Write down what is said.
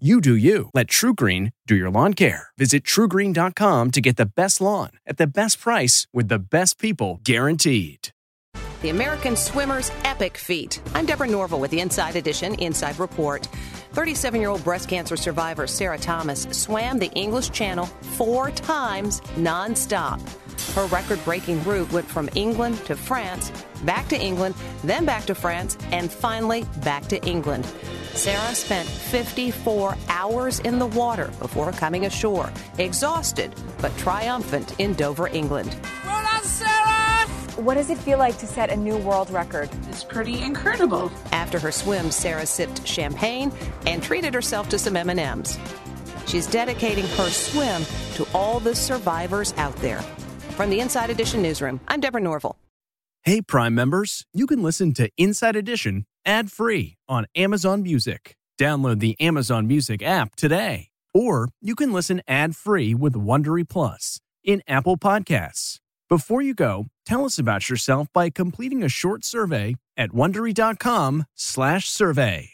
You do you. Let TruGreen do your lawn care. Visit trugreen.com to get the best lawn at the best price with the best people guaranteed. The American swimmer's epic feat. I'm Deborah Norville with the Inside Edition Inside Report. 37 year old breast cancer survivor Sarah Thomas swam the English Channel four times nonstop. Her record breaking route went from England to France, back to England, then back to France, and finally back to England. Sarah spent 54 hours in the water before coming ashore, exhausted but triumphant in Dover, England. Well done, Sarah! What does it feel like to set a new world record? It's pretty incredible. After her swim, Sarah sipped champagne and treated herself to some M&Ms. She's dedicating her swim to all the survivors out there. From the Inside Edition newsroom, I'm Deborah Norville. Hey, Prime members, you can listen to Inside Edition ad free on Amazon Music. Download the Amazon Music app today. Or you can listen ad free with Wondery Plus in Apple Podcasts. Before you go, tell us about yourself by completing a short survey at wondery.com/survey.